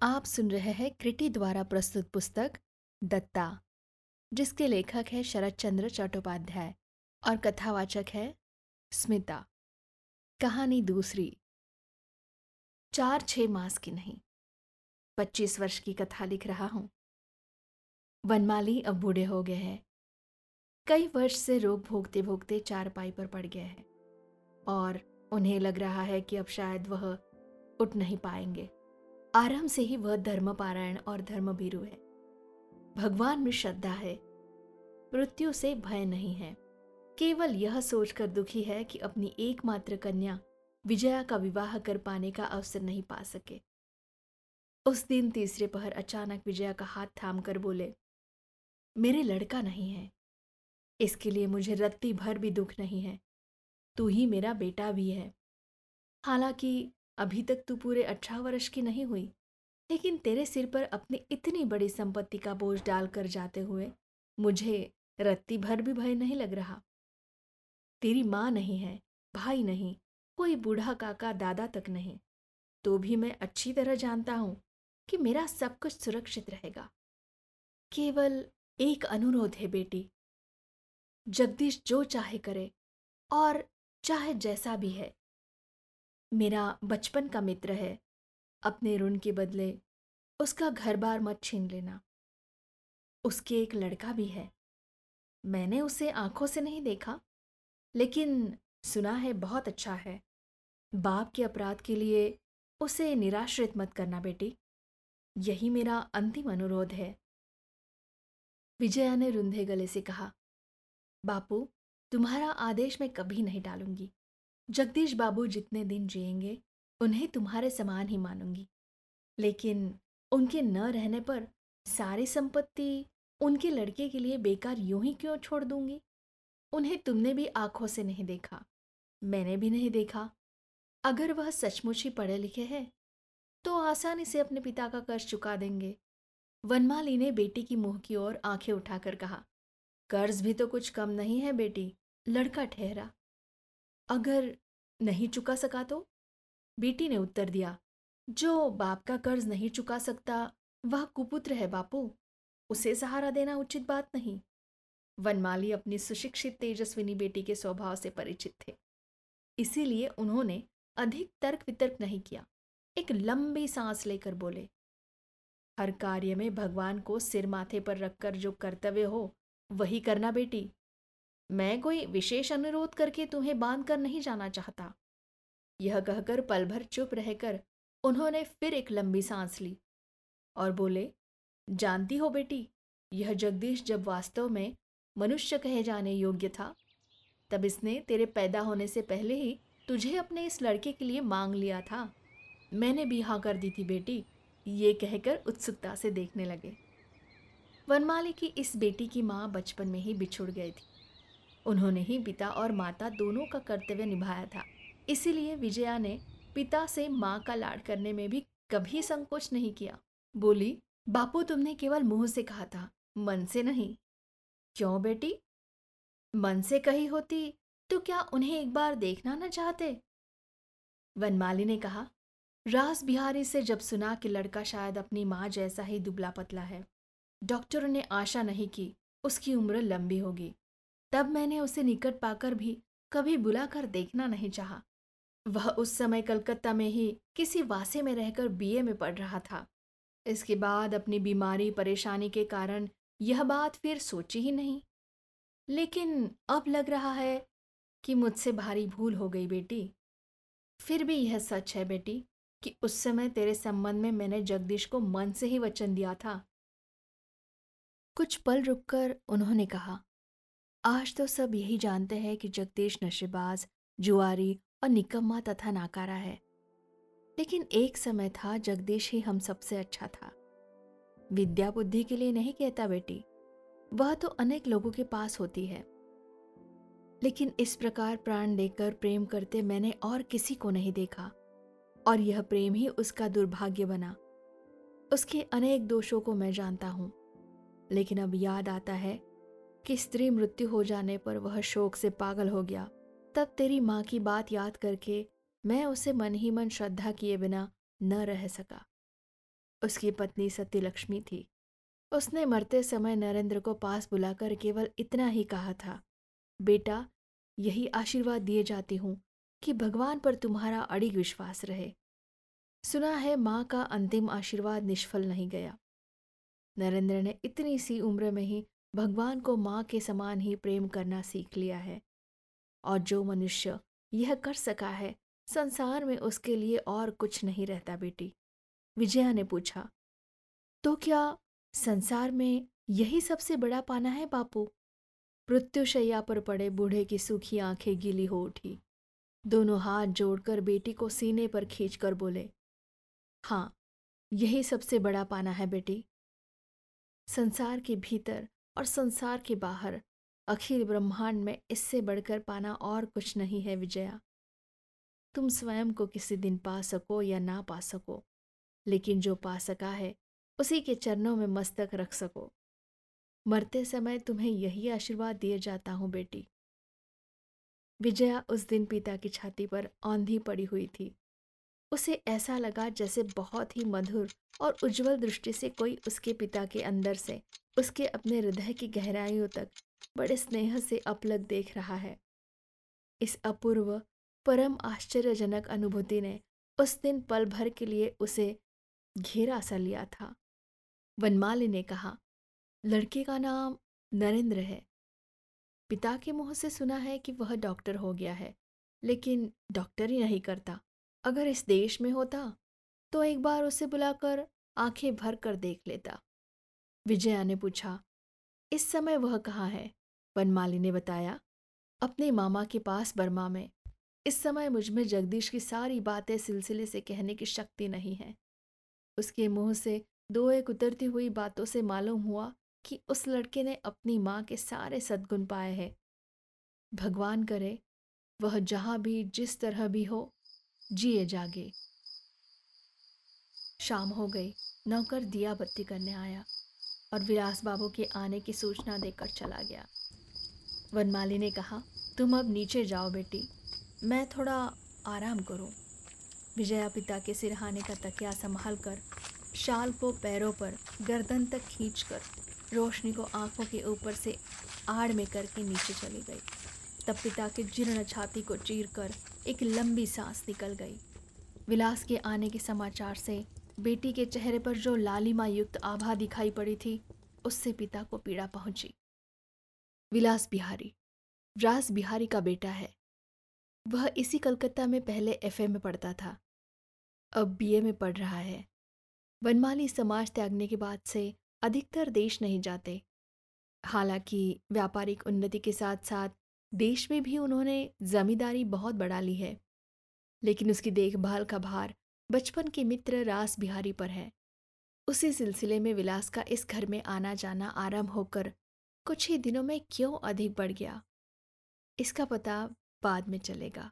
आप सुन रहे हैं क्रिटी द्वारा प्रस्तुत पुस्तक, दत्ता, जिसके लेखक है शरद चंद्र चट्टोपाध्याय और कथावाचक है स्मिता। कहानी दूसरी। चार छह मास की नहीं, पच्चीस वर्ष की कथा लिख रहा हूँ। वनमाली अब बूढ़े हो गए हैं। कई वर्ष से रोग भोगते भोगते चार पाई पर पड़ गए हैं और उन्हें लग रहा है कि अब शायद वह उठ नहीं पाएँगे। आराम से ही वह धर्म पारायण और धर्म भीरु है। भगवान में श्रद्धा है। मृत्यु से भय नहीं है। केवल यह सोचकर दुखी है कि अपनी एकमात्र कन्या विजया का विवाह कर पाने का अवसर नहीं पा सके। उस दिन तीसरे पहर अचानक विजया का हाथ थाम कर बोले, मेरे लड़का नहीं है। इसके लिए मुझे रत्ती भर भी दुख नहीं है। तू ही मेरा बेटा भी है। हालाँकि अभी तक तू पूरे अठारह वर्ष की नहीं हुई। लेकिन तेरे सिर पर अपनी इतनी बड़ी संपत्ति का बोझ डालकर जाते हुए मुझे रत्ती भर भी भय नहीं लग रहा। तेरी माँ नहीं है, भाई नहीं, कोई बूढ़ा काका दादा तक नहीं। तो भी मैं अच्छी तरह जानता हूँ कि मेरा सब कुछ सुरक्षित रहेगा। केवल एक अनुरोध है बेटी। जगदीश जो चाहे करे और चाहे जैसा भी है। मेरा बचपन का मित्र है अपने ऋण के बदले उसका घर बार मत छीन लेना। उसके एक लड़का भी है। मैंने उसे आँखों से नहीं देखा, लेकिन सुना है बहुत अच्छा है। बाप के अपराध के लिए उसे निराश्रित मत करना बेटी। यही मेरा अंतिम अनुरोध है। विजया ने रुंधे गले से कहा, बापू, तुम्हारा आदेश मैं कभी नहीं डालूँगी जगदीश बाबू जितने दिन जिएँगे उन्हें तुम्हारे समान ही मानूँगी। लेकिन उनके न रहने पर सारी संपत्ति उनके लड़के के लिए बेकार यूँ ही क्यों छोड़ दूँगी? उन्हें तुमने भी आँखों से नहीं देखा, मैंने भी नहीं देखा। अगर वह सचमुच ही पढ़े लिखे हैं तो आसानी से अपने पिता का कर्ज चुका देंगे। वनमाली ने बेटी की मुँह की ओर आँखें उठाकर कहा, कर्ज भी तो कुछ कम नहीं है बेटी, लड़का ठहरा। अगर नहीं चुका सका तो? बेटी ने उत्तर दिया, जो बाप का कर्ज नहीं चुका सकता, वह कुपुत्र है बापू। उसे सहारा देना उचित बात नहीं। वनमाली अपनी सुशिक्षित, तेजस्विनी बेटी के स्वभाव से परिचित थे। इसीलिए उन्होंने अधिक तर्क वितर्क नहीं किया। एक लंबी सांस लेकर बोले, हर कार्य में भगवान को सिर माथे पर रखकर जो कर्तव्य हो, वही करना बेटी। मैं कोई विशेष अनुरोध करके तुम्हें बाँध कर नहीं जाना चाहता। यह कहकर पल भर चुप रहकर उन्होंने फिर एक लंबी सांस ली और बोले, जानती हो बेटी, यह जगदीश जब वास्तव में मनुष्य कहे जाने योग्य था, तब इसने तेरे पैदा होने से पहले ही तुझे अपने इस लड़के के लिए मांग लिया था। मैंने भी हाँ कर दी थी बेटी। ये कहकर उत्सुकता से देखने लगे। वनमाली की इस बेटी की माँ बचपन में ही बिछुड़ गई थी। उन्होंने ही पिता और माता दोनों का कर्तव्य निभाया था। इसीलिए विजया ने पिता से माँ का लाड करने में भी कभी संकोच नहीं किया। बोली, बापू, तुमने केवल मुँह से कहा था, मन से नहीं। क्यों बेटी? मन से कही होती तो क्या उन्हें एक बार देखना न चाहते? वनमाली ने कहा, रास बिहारी से जब सुना कि लड़का शायद अपनी माँ जैसा ही दुबला पतला है, डॉक्टरों ने आशा नहीं की उसकी उम्र लंबी होगी। तब मैंने उसे निकट पाकर भी कभी बुलाकर देखना नहीं चाहा। वह उस समय कलकत्ता में ही किसी वासे में रहकर बीए में पढ़ रहा था। इसके बाद अपनी बीमारी परेशानी के कारण यह बात फिर सोची ही नहीं। लेकिन अब लग रहा है कि मुझसे भारी भूल हो गई बेटी। फिर भी यह सच है बेटी कि उस समय तेरे संबंध में मैंने जगदीश को मन से ही वचन दिया था। कुछ पल रुककर उन्होंने कहा, आज तो सब यही जानते हैं कि जगदीश नशेबाज, जुआरी और निकम्मा तथा नाकारा है। लेकिन एक समय था जगदीश ही हम सबसे अच्छा था। विद्या बुद्धि के लिए नहीं कहता बेटी, वह तो अनेक लोगों के पास होती है। लेकिन इस प्रकार प्राण देकर प्रेम करते मैंने और किसी को नहीं देखा, और यह प्रेम ही उसका दुर्भाग्य बना। उसके अनेक दोषों को मैं जानता हूँ, लेकिन अब याद आता है कि स्त्री मृत्यु हो जाने पर वह शोक से पागल हो गया। तब तेरी माँ की बात याद करके मैं उसे मन ही मन श्रद्धा किए बिना न रह सका। उसकी पत्नी सत्यलक्ष्मी थी। उसने मरते समय नरेंद्र को पास बुलाकर केवल इतना ही कहा था, बेटा, यही आशीर्वाद दिए जाती हूँ कि भगवान पर तुम्हारा अड़िग विश्वास रहे। सुना है माँ का अंतिम आशीर्वाद निष्फल नहीं गया। नरेंद्र ने इतनी सी उम्र में ही भगवान को माँ के समान ही प्रेम करना सीख लिया है। और जो मनुष्य यह कर सका है, संसार में उसके लिए और कुछ नहीं रहता बेटी। विजया ने पूछा तो क्या संसार में यही सबसे बड़ा पाना है बापू? मृत्युशैया पर पड़े बूढ़े की सूखी आँखें गीली हो उठी। दोनों हाथ जोड़कर बेटी को सीने पर खींचकर बोले हाँ यही सबसे बड़ा पाना है बेटी। संसार के भीतर और संसार के बाहर अखिल ब्रह्मांड में इससे बढ़कर पाना और कुछ नहीं है विजया। तुम स्वयं को किसी दिन पा सको या ना पा सको, लेकिन जो पा सका है, उसी के चरणों में मस्तक रख सको। मरते समय तुम्हें यही आशीर्वाद दिए जाता हूँ, बेटी। विजया उस दिन पिता की छाती पर आंधी पड़ी हुई थी। उसे ऐसा लगा जैसे बहुत ही मधुर और उज्जवल दृष्टि से कोई उसके पिता के अंदर से, उसके अपने हृदय की गहराइयों तक बड़े स्नेह से अपलग देख रहा है। इस अपूर्व, परम आश्चर्यजनक अनुभूति ने उस दिन पल भर के लिए उसे घेरा सा लिया था। वनमाली ने कहा, लड़के का नाम नरेंद्र है। पिता के मुँह से सुना है कि वह डॉक्टर हो गया है, लेकिन डॉक्टर ही नहीं करता। अगर इस देश में होता तो एक बार उसे बुलाकर आँखें भर कर देख लेता। विजया ने पूछा इस समय वह कहाँ है? वनमाली ने बताया। अपने मामा के पास बर्मा में। इस समय मुझमें जगदीश की सारी बातें सिलसिले से कहने की शक्ति नहीं है। उसके मुँह से दो एक उतरती हुई बातों से मालूम हुआ कि उस लड़के ने अपनी माँ के सारे सद्गुण पाए हैं। भगवान करे, वह जहाँ भी, जिस तरह भी हो, जिए जागे। शाम हो गई। नौकर दिया बत्ती करने आया। और विलास बाबू के आने की सूचना देकर चला गया। वनमाली ने कहा, तुम अब नीचे जाओ बेटी, मैं थोड़ा आराम करूँ। विजया पिता के सिरहाने का तकिया संभाल कर शाल को पैरों पर गर्दन तक खींचकर रोशनी को आँखों के ऊपर से आड़ में करके नीचे चली गई। तब पिता के जीर्ण छाती को चीर कर एक लंबी सांस निकल गई। विलास के आने के समाचार से बेटी के चेहरे पर जो लालिमा युक्त आभा दिखाई पड़ी थी, उससे पिता को पीड़ा पहुँची। विलास बिहारी, रास बिहारी का बेटा है। वह इसी कलकत्ता में पहले एफए में पढ़ता था। अब बीए में पढ़ रहा है। वनमाली समाज त्यागने के बाद से अधिकतर देश नहीं जाते। हालाँकि व्यापारिक उन्नति के साथ साथ देश में भी उन्होंने जमींदारी बहुत बढ़ा ली है। लेकिन उसकी देखभाल का भार बचपन के मित्र रास बिहारी पर है। उसी सिलसिले में विलास का इस घर में आना जाना आरंभ होकर कुछ ही दिनों में क्यों अधिक बढ़ गया? इसका पता बाद में चलेगा।